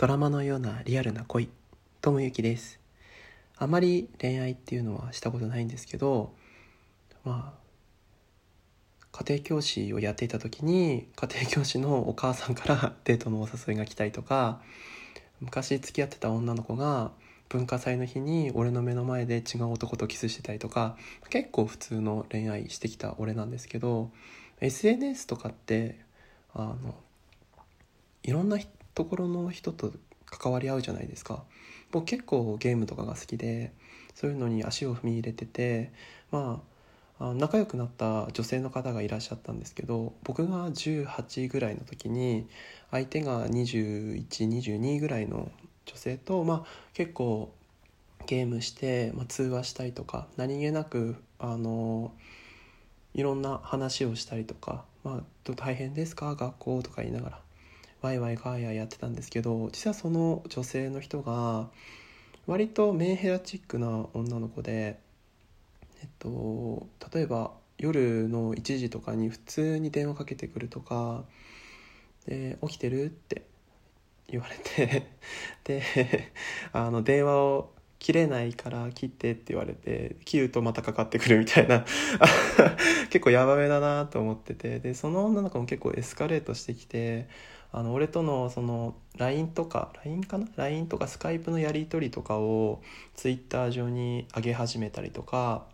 ドラマのようなリアルな恋ともゆきです。あまり恋愛っていうのはしたことないんですけどまあ家庭教師をやっていた時に家庭教師のお母さんから デートのお誘いが来たりとか昔付き合ってた女の子が文化祭の日に俺の目の前で違う男とキスしてたりとか結構普通の恋愛してきた俺なんですけど SNS とかってあのいろんな人ところの人と関わり合うじゃないですか。僕結構ゲームとかが好きでそういうのに足を踏み入れててまあ仲良くなった女性の方がいらっしゃったんですけど僕が18ぐらいの時に相手が2122ぐらいの女性と、まあ、結構ゲームして、まあ、通話したりとか何気なくあのいろんな話をしたりとか「まあ、大変ですか？学校」とか言いながら。ワイワイガーヤやってたんですけど実はその女性の人が割とメンヘラチックな女の子でえっと例えば夜の1時とかに普通に電話かけてくるとかで「起きてる?」って言われてであの電話を切れないから切ってって言われて切るとまたかかってくるみたいな。結構やばめだなと思ってて。でその女の子も結構エスカレートしてきてあの俺とのその LINE とか LINE かな？LINE とかスカイプのやりとりとかを Twitter 上に上げ始めたりとか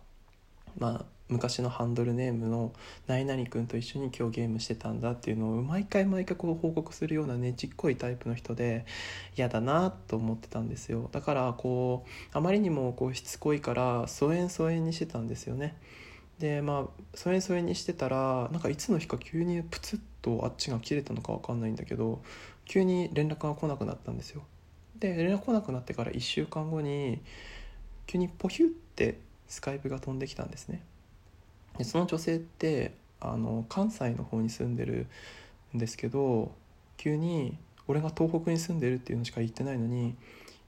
まあ昔のハンドルネームの何々君と一緒に今日ゲームしてたんだっていうのを毎回毎回こう報告するようなねちっこいタイプの人で 嫌だなと思ってたんですよ。だからこうあまりにもこうしつこいから疎遠疎遠にしてたんですよね。でまあ疎遠疎遠にしてたらなんかいつの日か急にプツッとあっちが切れたのか分かんないんだけど急に連絡が来なくなったんですよ。で連絡来なくなってから1週間後に急にポヒュってスカイプが飛んできたんですねでその女性ってあの関西の方に住んでるんですけど急に俺が東北に住んでるっていうのしか言ってないのに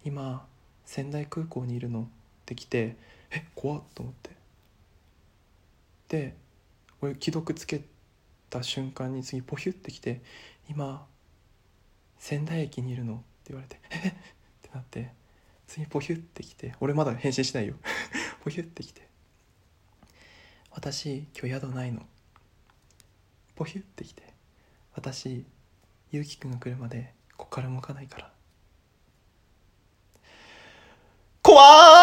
今仙台空港にいるのって来てえ怖っと思ってで俺既読つけた瞬間に次ポヒュってきて「今仙台駅にいるの?」って言われて「えっ?」ってなって次ポヒュってきて俺まだ返信しないよポヒュってきて「私今日宿ないの」ポヒュってきて「私ゆうきくんが来るまでこっから動かないから」怖ー